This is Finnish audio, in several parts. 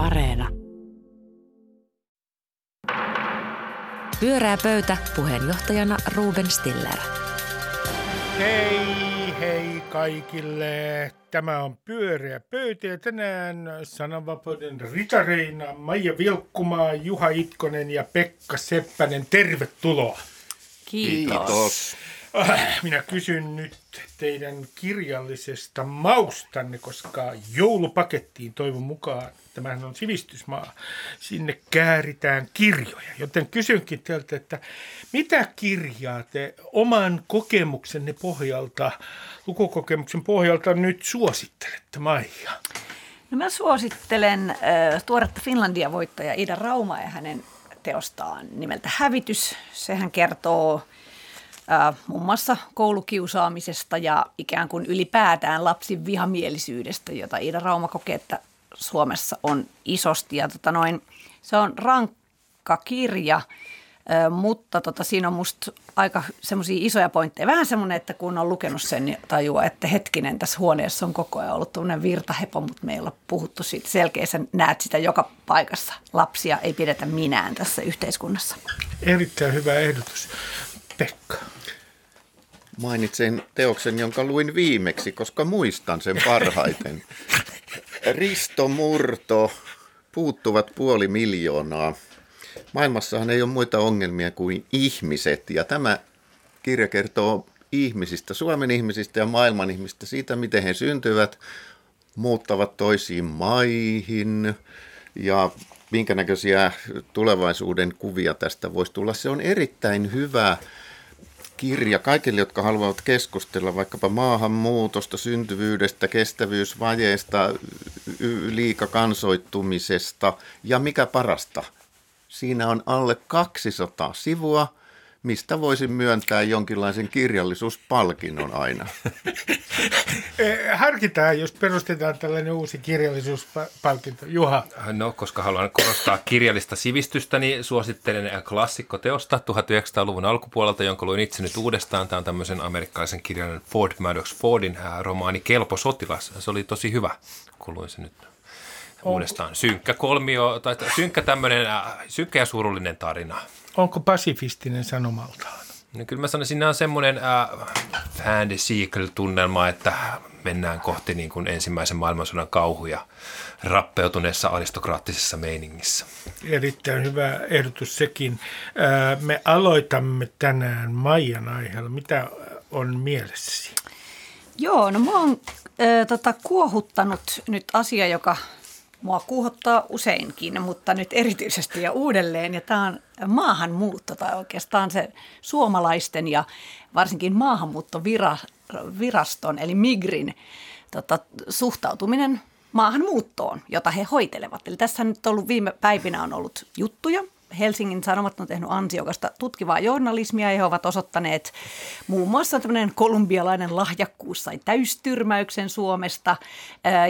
Areena. Pyörää pöytä puheenjohtajana Ruben Stiller. Hei, hei kaikille. Tämä on Pyöreä pöytä ja tänään sananvapauden ritareina Maija Vilkkumaa, Juha Itkonen ja Pekka Seppänen. Tervetuloa. Kiitos. Kiitos. Äh, minä kysyn nyt teidän kirjallisesta maustanne, koska joulupakettiin toivon mukaan, tämähän on sivistysmaa, sinne kääritään kirjoja. Joten kysynkin teiltä, että mitä kirjaa te oman kokemuksenne pohjalta, lukukokemuksen pohjalta nyt suosittelette, Maija? No mä suosittelen äh, tuoretta Finlandia-voittaja Ida Rauma ja hänen teostaan nimeltä Hävitys. Sehän kertoo muun mm. muassa koulukiusaamisesta ja ikään kuin ylipäätään lapsin vihamielisyydestä, jota Iida Rauma kokee, että Suomessa on isosti. Ja tota noin, se on rankka kirja, mutta tota, siinä on musta aika semmoisia isoja pointteja. Vähän semmoinen, että kun on lukenut sen, niin tajuaa, että hetkinen, tässä huoneessa on koko ajan ollut tämmöinen virtahepo, mutta me ei olla puhuttu siitä selkeä. Sä näet sitä joka paikassa. Lapsia ei pidetä minään tässä yhteiskunnassa. Erittäin hyvä ehdotus. Pekka. Mainitsen teoksen, jonka luin viimeksi, koska muistan sen parhaiten. Risto Murto, puuttuvat puoli miljoonaa. Maailmassahan ei ole muita ongelmia kuin ihmiset, ja tämä kirja kertoo ihmisistä, Suomen ihmisistä ja maailman ihmisistä, siitä miten he syntyvät, muuttavat toisiin maihin ja minkä näköisiä tulevaisuuden kuvia tästä voisi tulla. Se on erittäin hyvä kirja kaikille, jotka haluavat keskustella vaikkapa maahanmuutosta, syntyvyydestä, kestävyysvajeesta, liikakansoittumisesta. Ja mikä parasta, siinä on alle 200 sivua mistä voisin myöntää jonkinlaisen kirjallisuuspalkinnon aina? Eh, harkitaan, jos perustetaan tällainen uusi kirjallisuuspalkinto. Juha. No, koska haluan korostaa kirjallista sivistystä, niin suosittelen klassikkoteosta 1900-luvun alkupuolelta, jonka luin itse nyt uudestaan. Tämä on tämmöisen amerikkalaisen kirjan Ford Maddox Fordin romaani Kelpo sotilas. Se oli tosi hyvä, kun luin se nyt uudestaan. Synkkä kolmio, tai synkkä tämmöinen, synkkä ja surullinen tarina. Onko pasifistinen sanomaltaan? No kyllä mä sanoisin, että on semmoinen äh, fantasy-tunnelma, että mennään kohti niin kuin ensimmäisen maailmansodan kauhuja rappeutuneessa aristokraattisessa meiningissä. Erittäin hyvä ehdotus sekin. Äh, me aloitamme tänään Maijan aiheella. Mitä on mielessäsi? Joo, no mä oon äh, tota, kuohuttanut nyt asia, joka mua kuuhottaa useinkin, mutta nyt erityisesti ja uudelleen. Ja tämä on maahanmuutto tai oikeastaan se suomalaisten ja varsinkin maahanmuuttoviraston eli Migrin tota, suhtautuminen maahanmuuttoon, jota he hoitelevat. Eli tässä nyt ollut viime päivinä on ollut juttuja – Helsingin Sanomat on tehnyt ansiokasta tutkivaa journalismia ja he ovat osoittaneet muun muassa tämmöinen kolumbialainen lahjakkuus sai täystyrmäyksen Suomesta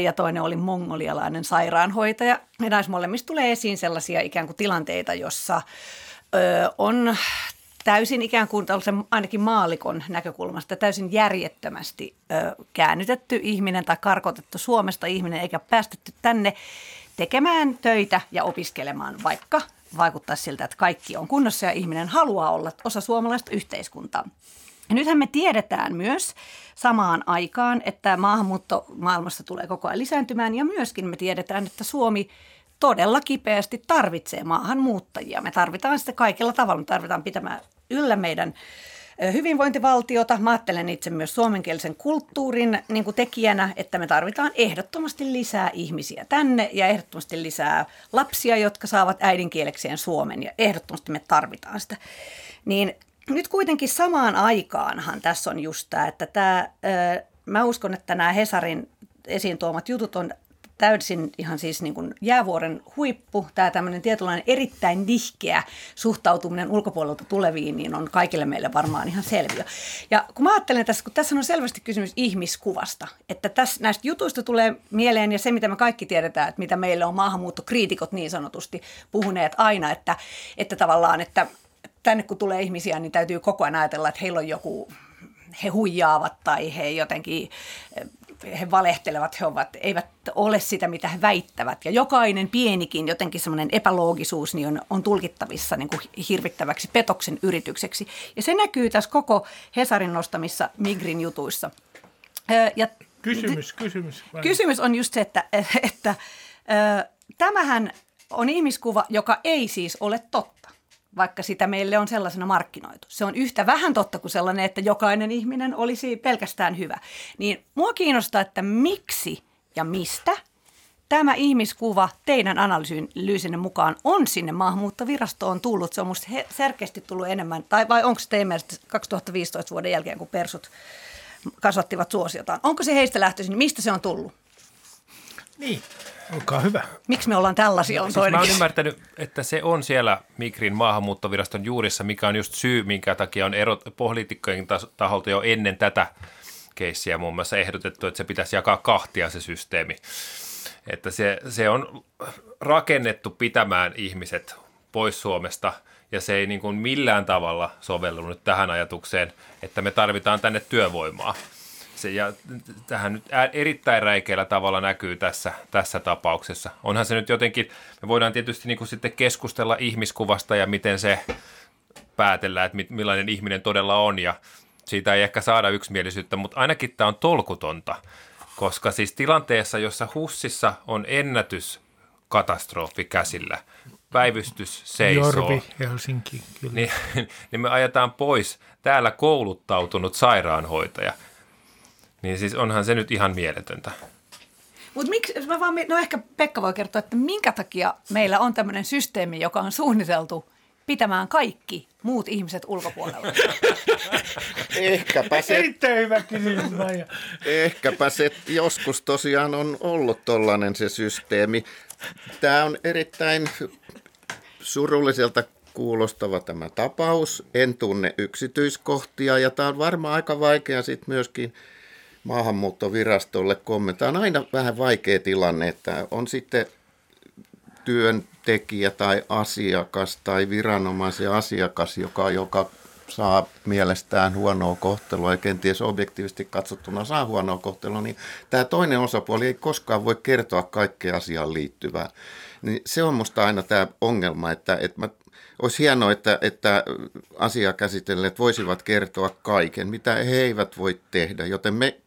ja toinen oli mongolialainen sairaanhoitaja. Ja näissä molemmissa tulee esiin sellaisia ikään kuin tilanteita, jossa on täysin ikään kuin ainakin maalikon näkökulmasta täysin järjettömästi käännytetty ihminen tai karkotettu Suomesta ihminen eikä päästetty tänne tekemään töitä ja opiskelemaan vaikka vaikuttaa siltä, että kaikki on kunnossa ja ihminen haluaa olla osa suomalaista yhteiskuntaa. Ja nythän me tiedetään myös samaan aikaan, että maahanmuutto maailmassa tulee koko ajan lisääntymään ja myöskin me tiedetään, että Suomi todella kipeästi tarvitsee maahanmuuttajia. Me tarvitaan sitä kaikilla tavalla. Me tarvitaan pitämään yllä meidän hyvinvointivaltiota. Mä ajattelen itse myös suomenkielisen kulttuurin niin kuin tekijänä, että me tarvitaan ehdottomasti lisää ihmisiä tänne ja ehdottomasti lisää lapsia, jotka saavat äidinkielekseen suomen ja ehdottomasti me tarvitaan sitä. Niin nyt kuitenkin samaan aikaanhan tässä on just tämä, että tämä, mä uskon, että nämä Hesarin esiin tuomat jutut on täysin ihan siis niin kuin jäävuoren huippu, tämä tämmöinen tietynlainen erittäin nihkeä suhtautuminen ulkopuolelta tuleviin, niin on kaikille meille varmaan ihan selviö. Ja kun mä ajattelen tässä, kun tässä on selvästi kysymys ihmiskuvasta, että tässä, näistä jutuista tulee mieleen ja se, mitä me kaikki tiedetään, että mitä meille on maahanmuuttokriitikot niin sanotusti puhuneet aina, että, että tavallaan, että tänne kun tulee ihmisiä, niin täytyy koko ajan ajatella, että heillä on joku he huijaavat tai he jotenkin he valehtelevat, he ovat, eivät ole sitä, mitä he väittävät. Ja jokainen pienikin jotenkin semmoinen epäloogisuus niin on, on tulkittavissa niin kuin hirvittäväksi petoksen yritykseksi. Ja se näkyy tässä koko Hesarin nostamissa Migrin jutuissa. Ja kysymys, kysymys. Vai? Kysymys on just se, että, että, että tämähän on ihmiskuva, joka ei siis ole totta vaikka sitä meille on sellaisena markkinoitu. Se on yhtä vähän totta kuin sellainen, että jokainen ihminen olisi pelkästään hyvä. Niin mua kiinnostaa, että miksi ja mistä tämä ihmiskuva teidän analyysinne mukaan on sinne maahanmuuttovirastoon tullut. Se on musta selkeästi tullut enemmän, tai vai onko se teidän mielestä 2015 vuoden jälkeen, kun persut kasvattivat suosiotaan. Onko se heistä lähtöisin? Mistä se on tullut? Niin, olkaa hyvä. Miksi me ollaan tällaisia? On siis mä oon ymmärtänyt, että se on siellä Migrin maahanmuuttoviraston juurissa, mikä on just syy, minkä takia on erot poliitikkojen taholta jo ennen tätä keissiä muun muassa ehdotettu, että se pitäisi jakaa kahtia se systeemi. Että se, se on rakennettu pitämään ihmiset pois Suomesta ja se ei niin kuin millään tavalla sovellu nyt tähän ajatukseen, että me tarvitaan tänne työvoimaa se, ja tähän nyt erittäin räikeällä tavalla näkyy tässä, tässä tapauksessa. Onhan se nyt jotenkin, me voidaan tietysti niin kuin sitten keskustella ihmiskuvasta ja miten se päätellään, että millainen ihminen todella on ja siitä ei ehkä saada yksimielisyyttä, mutta ainakin tämä on tolkutonta, koska siis tilanteessa, jossa Hussissa on ennätys katastrofi käsillä, päivystys seisoo. Jorvi, Helsinki, kyllä. Niin, niin me ajetaan pois täällä kouluttautunut sairaanhoitaja – niin siis onhan se nyt ihan mieletöntä. Mutta miksi, mä vaan, no ehkä Pekka voi kertoa, että minkä takia meillä on tämmöinen systeemi, joka on suunniteltu pitämään kaikki muut ihmiset ulkopuolella? Ehkäpä se, Erittäin hyvä kysymys, Maija. Ehkäpä se joskus tosiaan on ollut tollainen se systeemi. Tämä on erittäin surulliselta kuulostava tämä tapaus. En tunne yksityiskohtia ja tämä on varmaan aika vaikea sitten myöskin – maahanmuuttovirastolle kommentoida. On aina vähän vaikea tilanne, että on sitten työntekijä tai asiakas tai viranomaisen asiakas, joka, joka saa mielestään huonoa kohtelua ja kenties objektiivisesti katsottuna saa huonoa kohtelua, niin tämä toinen osapuoli ei koskaan voi kertoa kaikkea asiaan liittyvää. Niin se on musta aina tämä ongelma, että, että mä, olisi hienoa, että, että asiaa käsitelleet voisivat kertoa kaiken, mitä he eivät voi tehdä, joten me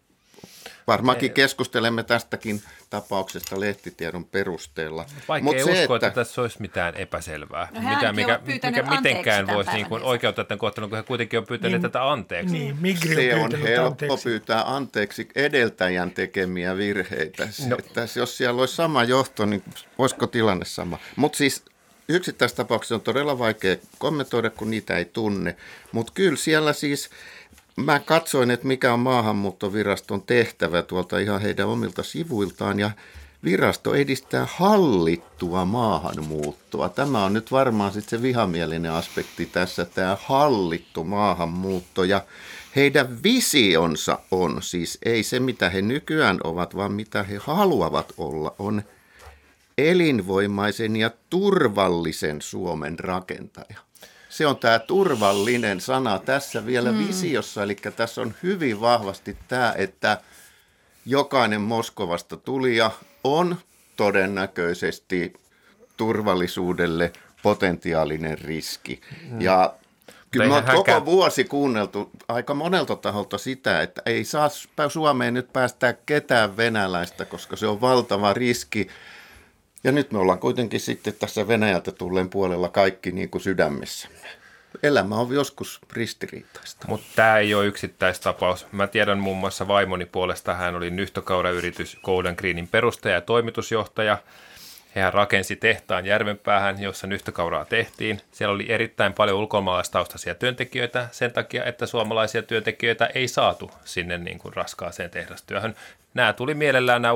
Varmaankin keskustelemme tästäkin tapauksesta lehtitiedon perusteella. Vaikea Mut se, uskoa, että... että tässä olisi mitään epäselvää. No, Mitä, mikä, mikä mitenkään voisi niin kuin oikeuttaa tämän kohtelun, kun he kuitenkin on pyytäneet niin, tätä anteeksi. Niin, se on helppo anteeksi. pyytää anteeksi edeltäjän tekemiä virheitä. No. Että jos siellä olisi sama johto, niin voisiko tilanne sama? Mutta siis yksittäistapauksessa on todella vaikea kommentoida, kun niitä ei tunne. Mutta kyllä siellä siis mä katsoin, että mikä on maahanmuuttoviraston tehtävä tuolta ihan heidän omilta sivuiltaan ja virasto edistää hallittua maahanmuuttoa. Tämä on nyt varmaan sitten se vihamielinen aspekti tässä, tämä hallittu maahanmuutto ja heidän visionsa on siis ei se mitä he nykyään ovat, vaan mitä he haluavat olla, on elinvoimaisen ja turvallisen Suomen rakentaja se on tämä turvallinen sana tässä vielä mm. visiossa, eli tässä on hyvin vahvasti tämä, että jokainen Moskovasta tulija on todennäköisesti turvallisuudelle potentiaalinen riski. Mm. Ja Kyllä me on koko vuosi kuunneltu aika monelta taholta sitä, että ei saa Suomeen nyt päästää ketään venäläistä, koska se on valtava riski. Ja nyt me ollaan kuitenkin sitten tässä Venäjältä tulleen puolella kaikki niin kuin sydämessämme. Elämä on joskus ristiriitaista. Mutta tämä ei ole yksittäistapaus. Mä tiedän muun muassa vaimoni puolesta, hän oli nyhtökaurayritys Golden Greenin perustaja ja toimitusjohtaja – Hehän rakensi tehtaan Järvenpäähän, jossa nyhtökauraa tehtiin. Siellä oli erittäin paljon ulkomaalaistaustaisia työntekijöitä sen takia, että suomalaisia työntekijöitä ei saatu sinne niin kuin raskaaseen tehdastyöhön. Nämä tuli mielellään nämä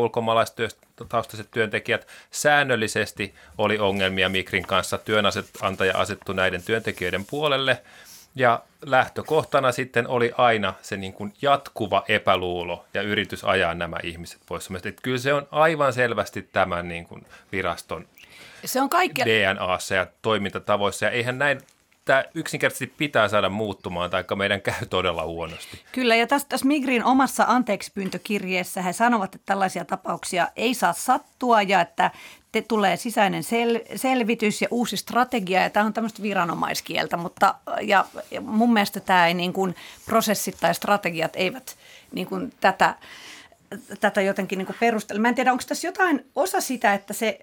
ulkomaalaistaustaiset työntekijät. Säännöllisesti oli ongelmia Mikrin kanssa. Työnantaja asettu näiden työntekijöiden puolelle – ja lähtökohtana sitten oli aina se niin kuin jatkuva epäluulo ja yritys ajaa nämä ihmiset pois. Että kyllä se on aivan selvästi tämän niin kuin viraston se on kaikki... DNAssa ja toimintatavoissa. Ja eihän näin tämä yksinkertaisesti pitää saada muuttumaan, tai meidän käy todella huonosti. Kyllä, ja tässä, tässä Migrin omassa anteeksipyyntökirjeessä he sanovat, että tällaisia tapauksia ei saa sattua ja että te tulee sisäinen sel, selvitys ja uusi strategia, ja tämä on tämmöistä viranomaiskieltä, mutta ja, ja mun mielestä tämä ei niin kuin, prosessit tai strategiat eivät niin kuin, tätä, tätä jotenkin niin perustella. Mä en tiedä, onko tässä jotain osa sitä, että se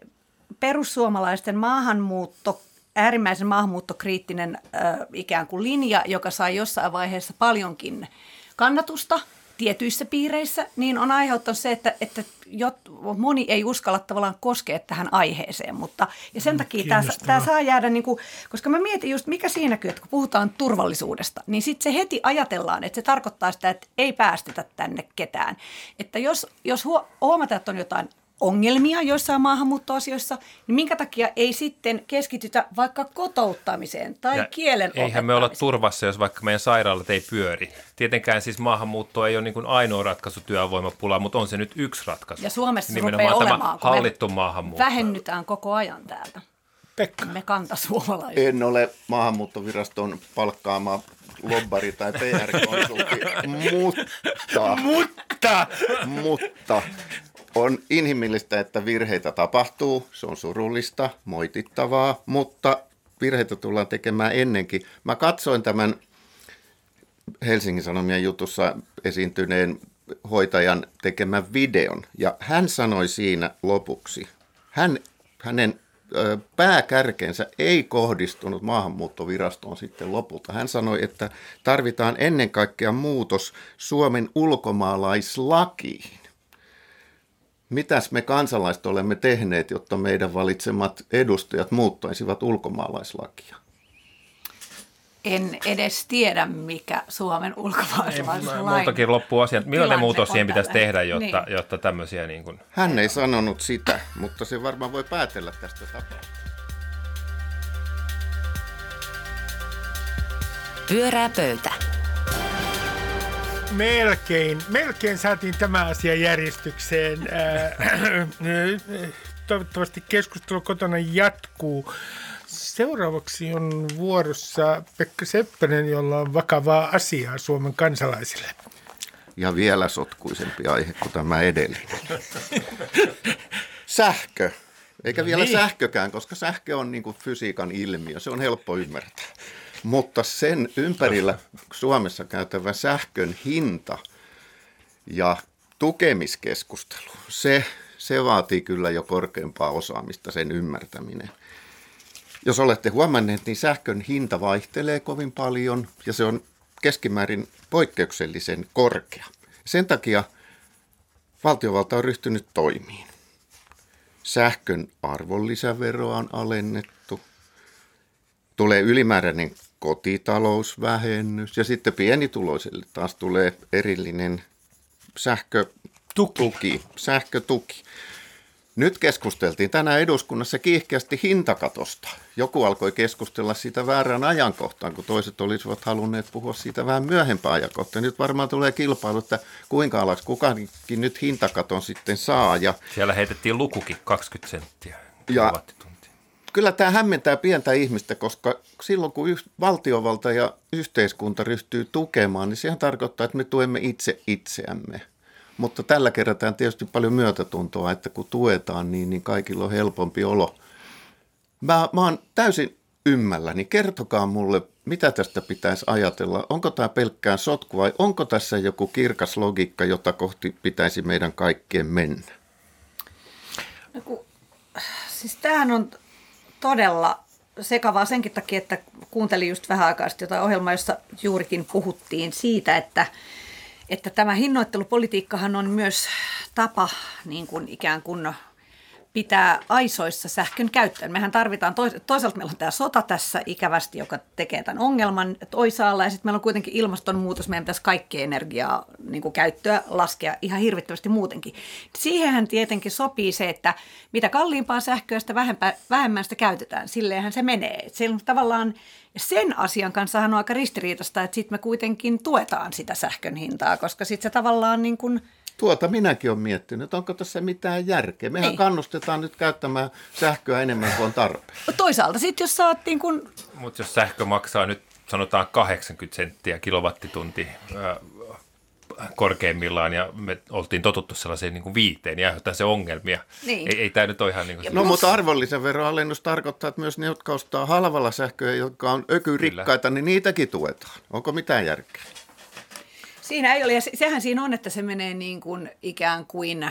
perussuomalaisten maahanmuutto äärimmäisen maahanmuuttokriittinen äh, ikään kuin linja, joka sai jossain vaiheessa paljonkin kannatusta tietyissä piireissä, niin on aiheuttanut se, että, että jot, moni ei uskalla tavallaan koskea tähän aiheeseen. Mutta, ja sen mm, takia tämä, tämä saa jäädä, niin kuin, koska mä mietin just mikä siinäkin, että kun puhutaan turvallisuudesta, niin sitten se heti ajatellaan, että se tarkoittaa sitä, että ei päästetä tänne ketään. Että jos, jos huomataan, että on jotain ongelmia joissain maahanmuuttoasioissa, niin minkä takia ei sitten keskitytä vaikka kotouttamiseen tai ja kielen Eihän me olla turvassa, jos vaikka meidän sairaalat ei pyöri. Tietenkään siis maahanmuutto ei ole niin kuin ainoa ratkaisu työvoimapula, mutta on se nyt yksi ratkaisu. Ja Suomessa se rupeaa olemaan, kun hallittu maahanmuutto. vähennytään koko ajan täältä. Pekka. Me kantasuomalaiset. En ole maahanmuuttoviraston palkkaama lobbari tai PR-konsultti, mutta, Mutta mutta on inhimillistä, että virheitä tapahtuu. Se on surullista, moitittavaa, mutta virheitä tullaan tekemään ennenkin. Mä katsoin tämän Helsingin Sanomien jutussa esiintyneen hoitajan tekemän videon, ja hän sanoi siinä lopuksi, hän, hänen ö, pääkärkensä ei kohdistunut maahanmuuttovirastoon sitten lopulta. Hän sanoi, että tarvitaan ennen kaikkea muutos Suomen ulkomaalaislakiin. Mitäs me kansalaiset olemme tehneet, jotta meidän valitsemat edustajat muuttaisivat ulkomaalaislakia? En edes tiedä, mikä Suomen ulkomaalaislain Multakin loppuu asia. Millainen muutos siihen pitäisi tehdä, jotta, niin. jotta tämmöisiä... Niin kuin... Hän ei sanonut sitä, mutta se varmaan voi päätellä tästä tapauksesta. Pyörää pöytä. Melkein, melkein saatiin tämä asia järjestykseen. Äh, Toivottavasti keskustelu kotona jatkuu. Seuraavaksi on vuorossa Pekka Seppänen, jolla on vakavaa asiaa Suomen kansalaisille. Ja vielä sotkuisempi aihe kuin tämä edellinen. Sähkö. Eikä vielä niin. sähkökään, koska sähkö on niin kuin fysiikan ilmiö. Se on helppo ymmärtää. Mutta sen ympärillä Suomessa käytävä sähkön hinta ja tukemiskeskustelu, se, se vaatii kyllä jo korkeampaa osaamista, sen ymmärtäminen. Jos olette huomanneet, niin sähkön hinta vaihtelee kovin paljon ja se on keskimäärin poikkeuksellisen korkea. Sen takia valtiovalta on ryhtynyt toimiin. Sähkön arvonlisäveroa on alennettu. Tulee ylimääräinen kotitalousvähennys ja sitten pienituloisille taas tulee erillinen sähkötuki. Sähkötuki. Nyt keskusteltiin tänään eduskunnassa kiihkeästi hintakatosta. Joku alkoi keskustella siitä väärän ajankohtaan, kun toiset olisivat halunneet puhua siitä vähän myöhempään ajankohtaan. Nyt varmaan tulee kilpailu, että kuinka alas kukakin nyt hintakaton sitten saa. Ja, Siellä heitettiin lukukin 20 senttiä. Ja-. Kyllä tämä hämmentää pientä ihmistä, koska silloin kun valtiovalta ja yhteiskunta ryhtyy tukemaan, niin sehän tarkoittaa, että me tuemme itse itseämme. Mutta tällä kerätään tietysti paljon myötätuntoa, että kun tuetaan, niin, niin kaikilla on helpompi olo. Mä, mä oon täysin ymmälläni. Kertokaa mulle, mitä tästä pitäisi ajatella. Onko tämä pelkkään sotku vai onko tässä joku kirkas logiikka, jota kohti pitäisi meidän kaikkien mennä? No kun, siis tämähän on todella sekavaa senkin takia, että kuuntelin just vähän aikaa sitten jotain ohjelmaa, jossa juurikin puhuttiin siitä, että, että tämä hinnoittelupolitiikkahan on myös tapa niin kuin ikään kuin pitää aisoissa sähkön käyttöön. Mehän tarvitaan, tois- toisaalta meillä on tämä sota tässä ikävästi, joka tekee tämän ongelman toisaalla, ja sitten meillä on kuitenkin ilmastonmuutos, meidän pitäisi kaikkea energiaa niin kuin käyttöä laskea ihan hirvittävästi muutenkin. Siihenhän tietenkin sopii se, että mitä kalliimpaa sähköä, sitä vähempää, vähemmän sitä käytetään. Silleenhän se menee. Et se on tavallaan sen asian kanssa on aika ristiriitaista, että sitten me kuitenkin tuetaan sitä sähkön hintaa, koska sitten se tavallaan niin kuin Tuota minäkin olen miettinyt, että onko tässä mitään järkeä. Mehän Ei. kannustetaan nyt käyttämään sähköä enemmän kuin on tarpeen. Toisaalta sitten, jos saat niin kun, Mutta jos sähkö maksaa nyt sanotaan 80 senttiä kilowattitunti ää, korkeimmillaan ja me oltiin totuttu sellaiseen niin kuin viiteen, niin aiheuttaa se ongelmia. Niin. Ei, ei tämä nyt ole ihan niin kuin... No mutta arvonlisäveroalennus tarkoittaa, että myös ne, jotka ostaa halvalla sähköä, jotka on ökyrikkaita, niin niitäkin tuetaan. Onko mitään järkeä? Siinä ei ole, ja se- sehän siinä on, että se menee niin kuin ikään kuin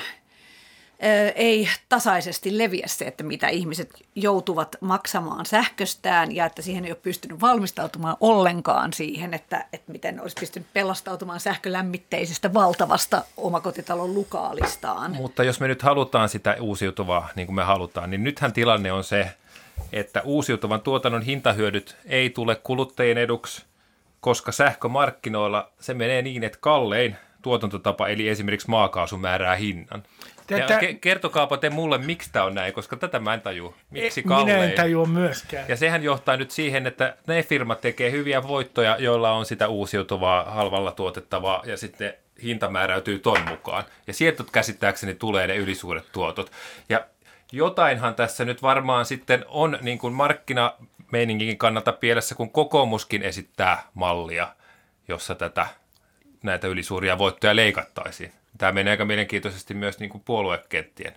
ei tasaisesti leviä se, että mitä ihmiset joutuvat maksamaan sähköstään ja että siihen ei ole pystynyt valmistautumaan ollenkaan siihen, että, että miten olisi pystynyt pelastautumaan sähkölämmitteisestä valtavasta omakotitalon lukaalistaan. Mutta jos me nyt halutaan sitä uusiutuvaa niin kuin me halutaan, niin nythän tilanne on se, että uusiutuvan tuotannon hintahyödyt ei tule kuluttajien eduksi, koska sähkömarkkinoilla se menee niin, että kallein tuotantotapa, eli esimerkiksi maakaasu määrää hinnan. Tätä- ke- kertokaapa te mulle, miksi tämä on näin, koska tätä mä en tajua. Miksi Minä en kallein? tajua myöskään. Ja sehän johtaa nyt siihen, että ne firmat tekee hyviä voittoja, joilla on sitä uusiutuvaa halvalla tuotettavaa ja sitten hinta määräytyy ton mukaan. Ja sieltä käsittääkseni tulee ne ylisuuret tuotot. Ja jotainhan tässä nyt varmaan sitten on niin kuin markkinameininkin kannalta pielessä, kun kokoomuskin esittää mallia, jossa tätä, näitä ylisuuria voittoja leikattaisiin. Tämä menee aika mielenkiintoisesti myös niin kuin puoluekenttien.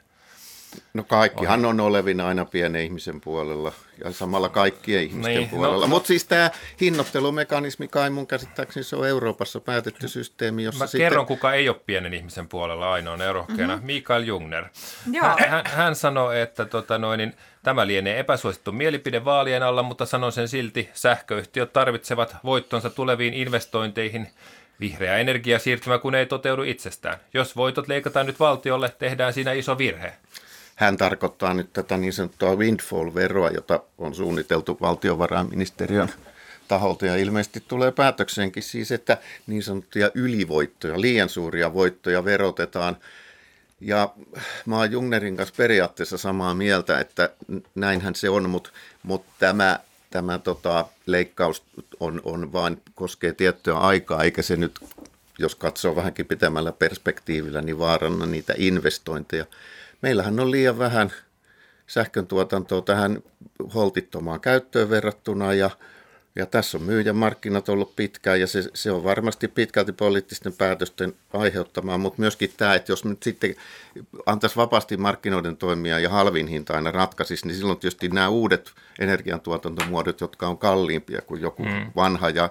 No kaikkihan on olevina aina pienen ihmisen puolella ja samalla kaikkien ihmisten Niin, no- puolella. no- Mutta siis tämä hinnoittelumekanismi kai mun käsittääkseni se on Euroopassa päätetty systeemi, jossa Mä sitten... kerron, kuka ei ole pienen ihmisen puolella ainoana rohkeana. Mm-hmm. Mikael Jungner. Joo. Hän, hän, hän sanoi, että tota noin, niin, tämä lienee epäsuosittu mielipide vaalien alla, mutta sanon sen silti. Sähköyhtiöt tarvitsevat voittonsa tuleviin investointeihin. Vihreä energiasiirtymä kun ei toteudu itsestään. Jos voitot leikataan nyt valtiolle, tehdään siinä iso virhe. Hän tarkoittaa nyt tätä niin sanottua windfall-veroa, jota on suunniteltu valtiovarainministeriön taholta ja ilmeisesti tulee päätökseenkin siis, että niin sanottuja ylivoittoja, liian suuria voittoja verotetaan. Ja mä oon Jungnerin kanssa periaatteessa samaa mieltä, että näinhän se on, mutta, mutta tämä, tämä tota, leikkaus on, on vain koskee tiettyä aikaa, eikä se nyt, jos katsoo vähänkin pitemmällä perspektiivillä, niin vaaranna niitä investointeja. Meillähän on liian vähän sähkön tuotantoa tähän holtittomaan käyttöön verrattuna ja, ja tässä on myyjän markkinat ollut pitkään ja se, se on varmasti pitkälti poliittisten päätösten aiheuttamaa, mutta myöskin tämä, että jos nyt sitten antaisi vapaasti markkinoiden toimia ja halvin hinta aina ratkaisisi, niin silloin tietysti nämä uudet energiantuotantomuodot, jotka on kalliimpia kuin joku mm. vanha ja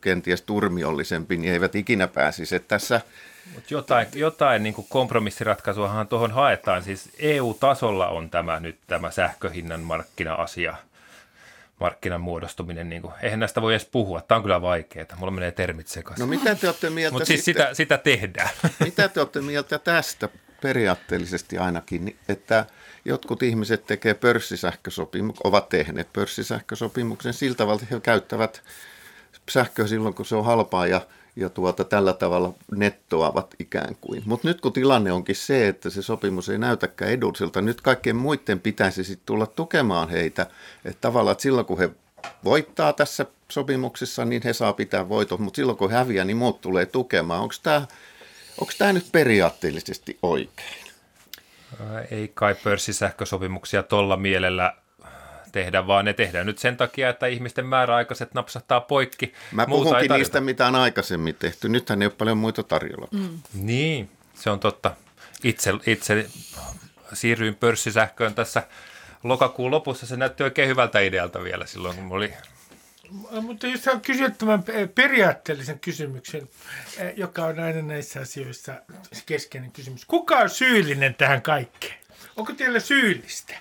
kenties turmiollisempi, niin eivät ikinä pääsisi. Että tässä Mut jotain jotain niin kompromissiratkaisuahan tuohon haetaan. Siis EU-tasolla on tämä nyt tämä sähköhinnan markkina-asia, markkinan muodostuminen. Niin kuin, eihän näistä voi edes puhua. Tämä on kyllä vaikeaa. Mulla menee termit sekaisin. No mitä te olette mieltä Mutta siis sitä, sitä tehdään. Mitä te olette mieltä tästä periaatteellisesti ainakin, niin että jotkut ihmiset tekee pörssisähkösopimuksen, ovat tehneet pörssisähkösopimuksen sillä tavalla, että he käyttävät sähköä silloin, kun se on halpaa ja, ja tuota, tällä tavalla nettoavat ikään kuin. Mutta nyt kun tilanne onkin se, että se sopimus ei näytäkään edulliselta, nyt kaikkien muiden pitäisi sitten tulla tukemaan heitä. Että tavallaan, että silloin kun he voittaa tässä sopimuksessa, niin he saa pitää voitot, mutta silloin kun häviää, niin muut tulee tukemaan. Onko tämä Onko tämä nyt periaatteellisesti oikein? Ei kai pörssisähkösopimuksia tuolla mielellä tehdä, vaan ne tehdään nyt sen takia, että ihmisten määräaikaiset napsahtaa poikki. Mä Muuta ei puhunkin niistä, mitä on aikaisemmin tehty. Nythän ei ole paljon muita tarjolla. Mm. Niin, se on totta. Itse, itse siirryin pörssisähköön tässä lokakuun lopussa. Se näytti oikein hyvältä idealta vielä silloin, kun oli Mutta jos saan kysyä tämän periaatteellisen kysymyksen, joka on aina näissä asioissa keskeinen kysymys. Kuka on syyllinen tähän kaikkeen? Onko teillä syyllistä?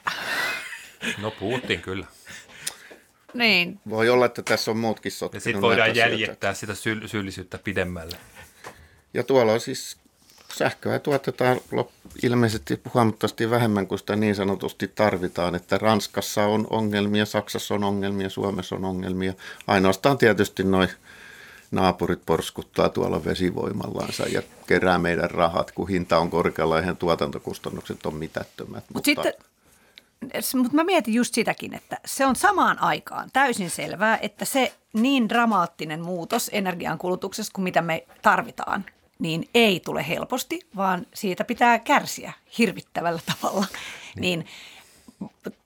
No Putin kyllä. Niin, Voi olla, että tässä on muutkin Ja sotkenut sitten voidaan jäljittää sitä syy- syyllisyyttä pidemmälle. Ja tuolla on siis sähköä tuotetaan ilmeisesti huomattavasti vähemmän kuin sitä niin sanotusti tarvitaan, että Ranskassa on ongelmia, Saksassa on ongelmia, Suomessa on ongelmia. Ainoastaan tietysti noin naapurit porskuttaa tuolla vesivoimallansa ja kerää meidän rahat, kun hinta on korkealla ja tuotantokustannukset on mitättömät. mutta sitten, mutta mä mietin just sitäkin, että se on samaan aikaan täysin selvää, että se niin dramaattinen muutos energiankulutuksessa kuin mitä me tarvitaan, niin ei tule helposti, vaan siitä pitää kärsiä hirvittävällä tavalla. Niin, niin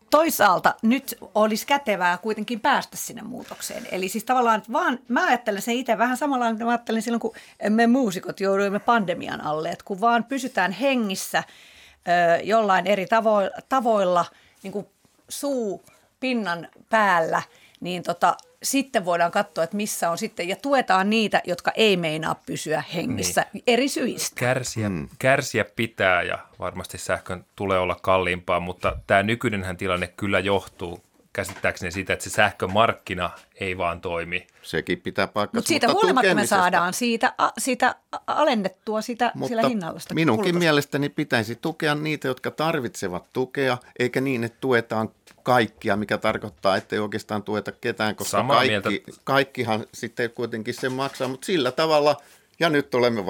toisaalta nyt olisi kätevää kuitenkin päästä sinne muutokseen. Eli siis tavallaan vaan, mä ajattelen sen itse vähän samalla kuin mä ajattelen silloin, kun me muusikot jouduimme pandemian alle, että kun vaan pysytään hengissä ö, jollain eri tavo- tavoilla niin kuin suu pinnan päällä, niin tota, sitten voidaan katsoa, että missä on sitten, ja tuetaan niitä, jotka ei meinaa pysyä hengissä niin. eri syistä. Kärsiä, mm. kärsiä pitää ja varmasti sähkön tulee olla kalliimpaa, mutta tämä nykyinenhän tilanne kyllä johtuu käsittääkseni siitä, että se sähkömarkkina ei vaan toimi. Sekin pitää paikkansa. Mut siitä mutta huolimatta me saadaan siitä, a, siitä alennettua sitä, mutta sillä hinnalla. minunkin kulutusta. mielestäni pitäisi tukea niitä, jotka tarvitsevat tukea, eikä niin, että tuetaan kaikkia, mikä tarkoittaa, että ei oikeastaan tueta ketään, koska kaikki, kaikkihan sitten kuitenkin sen maksaa, mutta sillä tavalla, ja nyt olemme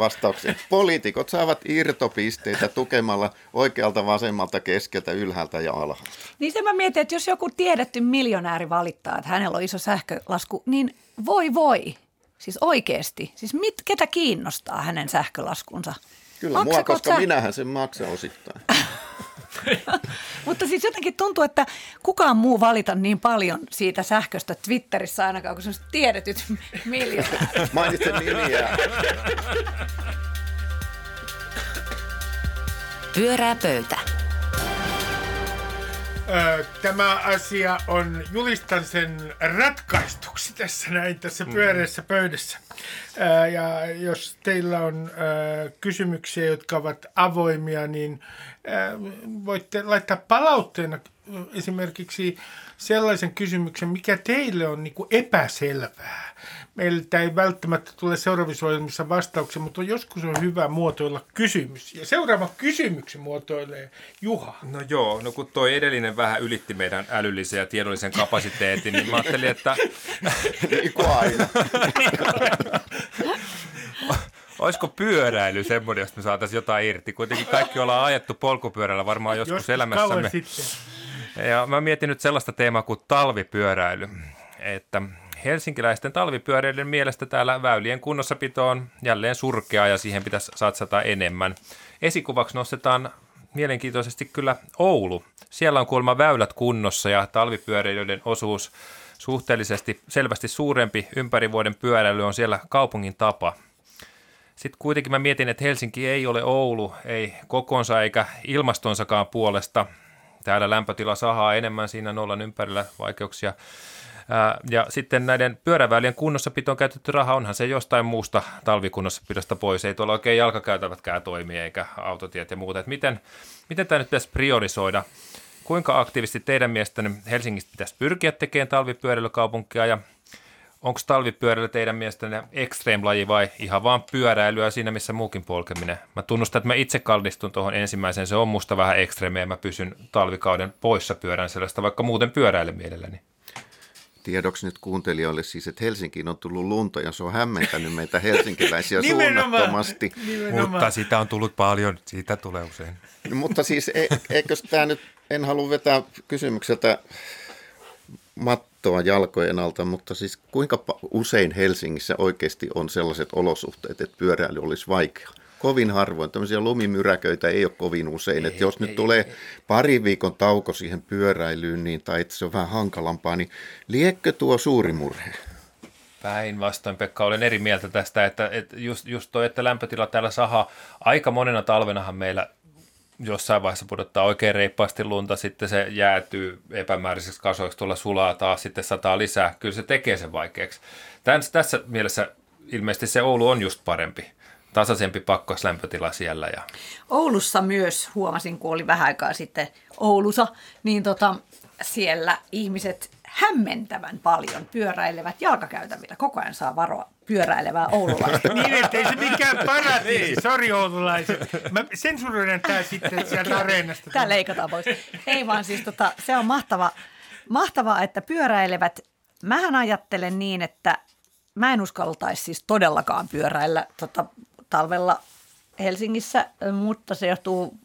vastaukseen. Poliitikot saavat irtopisteitä tukemalla oikealta, vasemmalta, keskeltä, ylhäältä ja alhaalta. Niin se mä mietin, että jos joku tiedetty miljonääri valittaa, että hänellä on iso sähkölasku, niin voi voi. Siis oikeasti. Siis mit, ketä kiinnostaa hänen sähkölaskunsa? Kyllä Maksako mua, koska sä... minähän sen maksan osittain. Mutta siis jotenkin tuntuu, että kukaan muu valita niin paljon siitä sähköstä Twitterissä ainakaan, kun se tiedetyt miljoonaa. Mainitsen nimiä. Pyörää pöytä. Tämä asia on, julistan sen ratkaistuksi tässä näin tässä mm. pyöreässä pöydässä. Ja jos teillä on kysymyksiä, jotka ovat avoimia, niin voitte laittaa palautteena esimerkiksi sellaisen kysymyksen, mikä teille on niin kuin epäselvää. Meiltä ei välttämättä tule seuraavissa ohjelmissa vastauksia, mutta joskus on hyvä muotoilla kysymys. Ja seuraava kysymyksen muotoilee Juha. No joo, no kun toi edellinen vähän ylitti meidän älyllisen ja tiedollisen kapasiteetin, niin mä ajattelin, että... niin kuin aina. Olisiko pyöräily semmoinen, josta me saataisiin jotain irti? Kuitenkin kaikki ollaan ajettu polkupyörällä varmaan joskus Jos elämässämme. Sitten. Ja mä mietin nyt sellaista teemaa kuin talvipyöräily. Että helsinkiläisten talvipyöräilijöiden mielestä täällä väylien kunnossapito on jälleen surkea ja siihen pitäisi satsata enemmän. Esikuvaksi nostetaan mielenkiintoisesti kyllä Oulu. Siellä on kuulemma väylät kunnossa ja talvipyöräilijöiden osuus suhteellisesti selvästi suurempi ympäri vuoden pyöräily on siellä kaupungin tapa. Sitten kuitenkin mä mietin, että Helsinki ei ole Oulu, ei kokonsa eikä ilmastonsakaan puolesta. Täällä lämpötila sahaa enemmän siinä nollan ympärillä vaikeuksia. Ja sitten näiden pyöräväylien kunnossapitoon käytetty raha, onhan se jostain muusta talvikunnossapidosta pois. Ei tuolla oikein jalkakäytävätkään toimi eikä autotiet ja muuta. Et miten, miten tämä nyt pitäisi priorisoida? Kuinka aktiivisesti teidän mielestänne Helsingistä pitäisi pyrkiä tekemään talvipyöräilykaupunkia ja onko talvipyöräily teidän mielestänne extreme-laji vai ihan vaan pyöräilyä siinä, missä muukin polkeminen? Mä tunnustan, että mä itse kallistun tuohon ensimmäiseen, se on musta vähän ekstremeä, mä pysyn talvikauden poissa pyörän sellaista, vaikka muuten pyöräilen mielelläni. Tiedoksi nyt kuuntelijoille siis, että Helsinkiin on tullut lunta ja se on hämmentänyt meitä helsinkiläisiä suunnattomasti. Nimenomaan. Mutta sitä on tullut paljon, siitä tulee usein. Mutta siis e- eikö tämä nyt, en halua vetää kysymykseltä mattoa jalkojen alta, mutta siis kuinka usein Helsingissä oikeasti on sellaiset olosuhteet, että pyöräily olisi vaikeaa? kovin harvoin. Tämmöisiä lumimyräköitä ei ole kovin usein. Ei, että jos ei, nyt ei, tulee ei. pari viikon tauko siihen pyöräilyyn, niin, tai että se on vähän hankalampaa, niin liekkö tuo suuri murhe? Päinvastoin, Pekka, olen eri mieltä tästä, että, että just, just toi, että lämpötila täällä saha, aika monena talvenahan meillä jossain vaiheessa pudottaa oikein reippaasti lunta, sitten se jäätyy epämääräiseksi kasoiksi, tulla sulaa taas, sitten sataa lisää. Kyllä se tekee sen vaikeaksi. Tän, tässä mielessä ilmeisesti se Oulu on just parempi tasaisempi pakkoslämpötila siellä. Ja... Oulussa myös huomasin, kun oli vähän aikaa sitten Oulussa, niin tota, siellä ihmiset hämmentävän paljon pyöräilevät jalkakäytävillä. Koko ajan saa varoa pyöräilevää oululaista. niin, ettei se mikään paratiisi. Niin. Sori oululaiset. Mä sensuroidaan tämä sitten sieltä areenasta. Tämä leikataan pois. Ei vaan siis tota, se on mahtava, mahtavaa, että pyöräilevät. Mähän ajattelen niin, että mä en uskaltaisi siis todellakaan pyöräillä tota, talvella Helsingissä, mutta se johtuu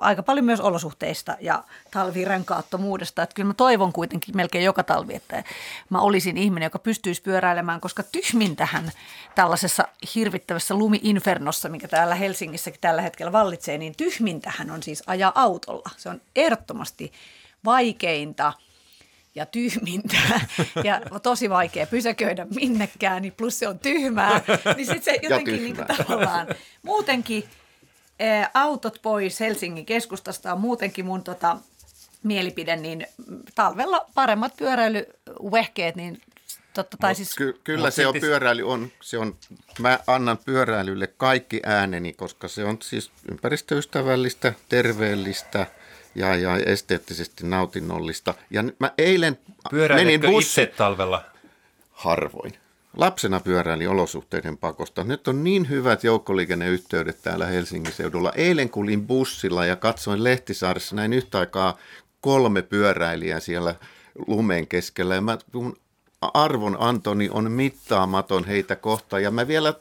aika paljon myös olosuhteista ja talvirenkaattomuudesta. Että kyllä mä toivon kuitenkin melkein joka talvi, että mä olisin ihminen, joka pystyisi pyöräilemään, koska tyhmintähän tällaisessa hirvittävässä lumiinfernossa, mikä täällä Helsingissäkin tällä hetkellä vallitsee, niin tyhmintähän on siis ajaa autolla. Se on ehdottomasti vaikeinta ja tyhmintä ja tosi vaikea pysäköidä minnekään, niin plus se on tyhmää, niin sitten se jotenkin niin kuin tavallaan muutenkin ää, autot pois Helsingin keskustasta on muutenkin mun tota, mielipide, niin talvella paremmat pyöräilyvehkeet, niin totta, tai siis... Ky- kyllä se on pyöräily, on, se on, mä annan pyöräilylle kaikki ääneni, koska se on siis ympäristöystävällistä, terveellistä ja, ja esteettisesti nautinnollista. Ja mä eilen menin bussi... itse talvella? Harvoin. Lapsena pyöräili olosuhteiden pakosta. Nyt on niin hyvät joukkoliikenneyhteydet täällä Helsingin seudulla. Eilen kulin bussilla ja katsoin Lehtisaaressa näin yhtä aikaa kolme pyöräilijää siellä lumen keskellä. Ja mä, mun arvon Antoni on mittaamaton heitä kohtaan. Ja mä vielä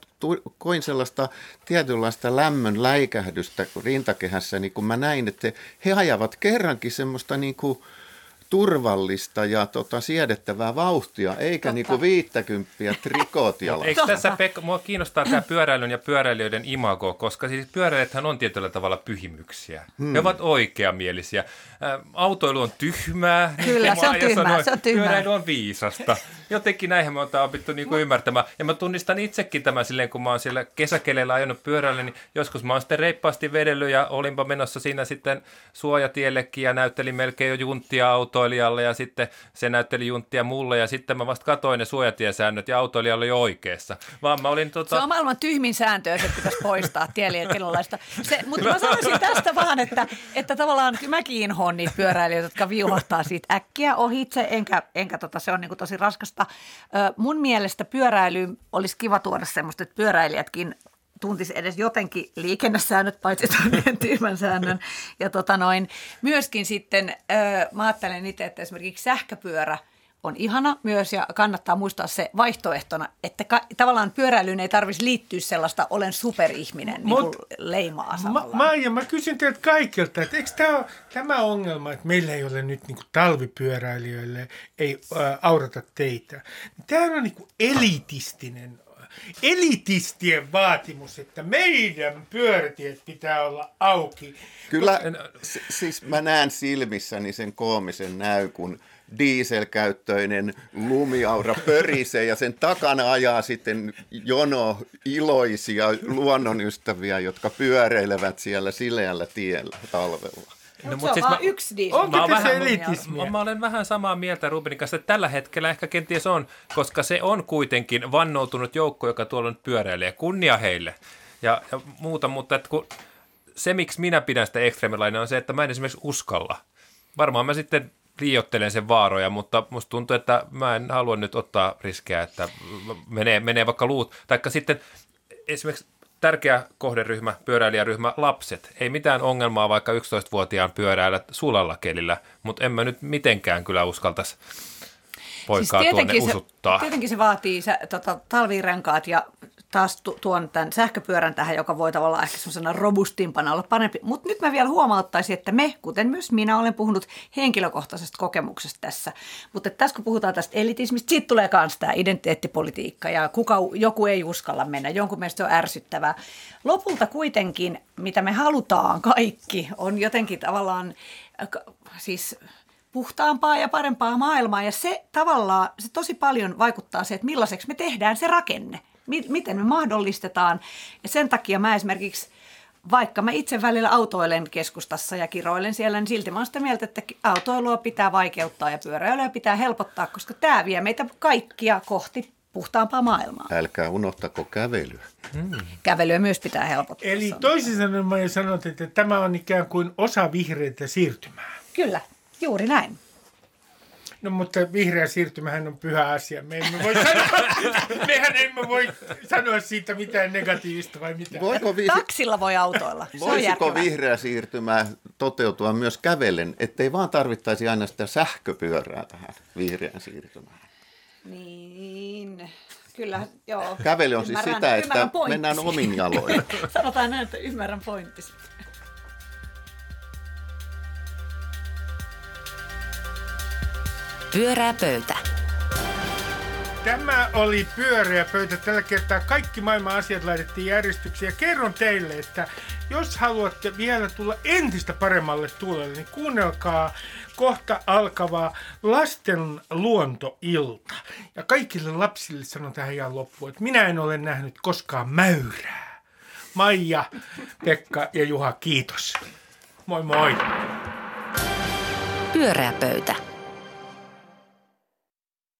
koin sellaista tietynlaista lämmön läikähdystä rintakehässä, niin kun mä näin, että he ajavat kerrankin semmoista niin kuin – turvallista ja tota, siedettävää vauhtia, eikä Totta. niinku viittäkymppiä trikootialla. Eikö tässä, Pekka, mua kiinnostaa tämä pyöräilyn ja pyöräilijöiden imago, koska siis pyöräilijäthän on tietyllä tavalla pyhimyksiä. Hmm. He ovat oikeamielisiä. Ä, autoilu on tyhmää. Kyllä, se on tyhmää, se on tyhmää. Pyöräily on viisasta. Jotenkin näinhän me on opittu niinku ymmärtämään. Ja mä tunnistan itsekin tämän silleen, kun mä oon siellä kesäkeleillä ajanut pyörällä, niin joskus mä oon sitten reippaasti vedellyt ja olinpa menossa siinä sitten suojatiellekin ja näyttelin melkein jo junttia autoa autoilijalle ja sitten se näytteli junttia mulle ja sitten mä vasta katoin ne suojatiesäännöt ja autoilija oli oikeassa. Vaan mä olin tota... Se on maailman tyhmin sääntö, että pitäisi poistaa tieliikennelaista. Mutta mä sanoisin tästä vaan, että, että tavallaan mäkin inhoon niitä pyöräilijöitä, jotka viuhahtaa siitä äkkiä ohitse, enkä, enkä tota, se on niinku tosi raskasta. Mun mielestä pyöräily olisi kiva tuoda semmoista, että pyöräilijätkin tuntisi edes jotenkin liikennesäännöt, paitsi tuon tyhmän säännön. Ja tota noin, myöskin sitten ö, mä ajattelen itse, että esimerkiksi sähköpyörä on ihana myös ja kannattaa muistaa se vaihtoehtona, että ka- tavallaan pyöräilyyn ei tarvitsisi liittyä sellaista olen superihminen Mut, niin kuin leimaa samalla. Ma- Maija, mä kysyn teiltä kaikilta, että eikö tämä, tämä ongelma, että meillä ei ole nyt niin kuin talvipyöräilijöille, ei äh, aurata teitä. Tämä on niin kuin elitistinen elitistien vaatimus, että meidän pyörätiet pitää olla auki. Kyllä, siis mä näen silmissäni sen koomisen näy, kun dieselkäyttöinen lumiaura pörisee ja sen takana ajaa sitten jono iloisia luonnonystäviä, jotka pyöreilevät siellä sileällä tiellä talvella. No, mutta siis mä, yksi diesel. Onko mä, vähän, mä, mä olen vähän samaa mieltä Rubinin kanssa, että tällä hetkellä ehkä kenties on, koska se on kuitenkin vannoutunut joukko, joka tuolla nyt pyöräilee. Kunnia heille ja, ja muuta, mutta että kun, se, miksi minä pidän sitä ekstremilainen, on se, että mä en esimerkiksi uskalla. Varmaan mä sitten liiottelen sen vaaroja, mutta musta tuntuu, että mä en halua nyt ottaa riskejä, että menee, menee vaikka luut. Taikka sitten esimerkiksi tärkeä kohderyhmä, pyöräilijäryhmä, lapset. Ei mitään ongelmaa vaikka 11-vuotiaan pyöräillä sulalla kelillä, mutta en mä nyt mitenkään kyllä uskaltaisi poikaa siis tuonne usuttaa. Se, tietenkin se vaatii se, tota, talvirenkaat ja taas tu- tuon tämän sähköpyörän tähän, joka voi tavallaan ehkä semmoisena robustimpana olla parempi. Mutta nyt mä vielä huomauttaisin, että me, kuten myös minä, olen puhunut henkilökohtaisesta kokemuksesta tässä. Mutta tässä kun puhutaan tästä elitismistä, siitä tulee myös tämä identiteettipolitiikka ja kuka, joku ei uskalla mennä, jonkun mielestä se on ärsyttävää. Lopulta kuitenkin, mitä me halutaan kaikki, on jotenkin tavallaan siis puhtaampaa ja parempaa maailmaa. Ja se tavallaan, se tosi paljon vaikuttaa se, että millaiseksi me tehdään se rakenne. Miten me mahdollistetaan. Ja sen takia mä esimerkiksi, vaikka mä itse välillä autoilen keskustassa ja kiroilen siellä, niin silti mä oon sitä mieltä, että autoilua pitää vaikeuttaa ja pyöräilyä pitää helpottaa, koska tämä vie meitä kaikkia kohti puhtaampaa maailmaa. Älkää unohtako kävelyä. Hmm. Kävelyä myös pitää helpottaa. Eli toisin sanoen mä sanot, että tämä on ikään kuin osa vihreitä siirtymää. Kyllä, Juuri näin. No mutta vihreä siirtymähän on pyhä asia. Me emme voi sanoa, mehän emme voi sanoa siitä mitään negatiivista vai mitään. Voiko vi- Taksilla voi autoilla. Se Voisiko vihreä siirtymä toteutua myös kävellen, ettei vaan tarvittaisi aina sitä sähköpyörää tähän vihreään siirtymään? Niin, kyllä, joo. Kävely on siis ymmärrän, siis sitä, että mennään omin jaloin. Sanotaan näin, että ymmärrän pointtisi. Pyöreä pöytä. Tämä oli pyöreä pöytä. Tällä kertaa kaikki maailman asiat laitettiin järjestykseen. Ja kerron teille, että jos haluatte vielä tulla entistä paremmalle tuulelle, niin kuunnelkaa kohta alkavaa lasten luontoilta. Ja kaikille lapsille sanon tähän ihan loppuun, että minä en ole nähnyt koskaan mäyrää. Maija, Pekka ja Juha, kiitos. Moi moi. Pyöreä pöytä.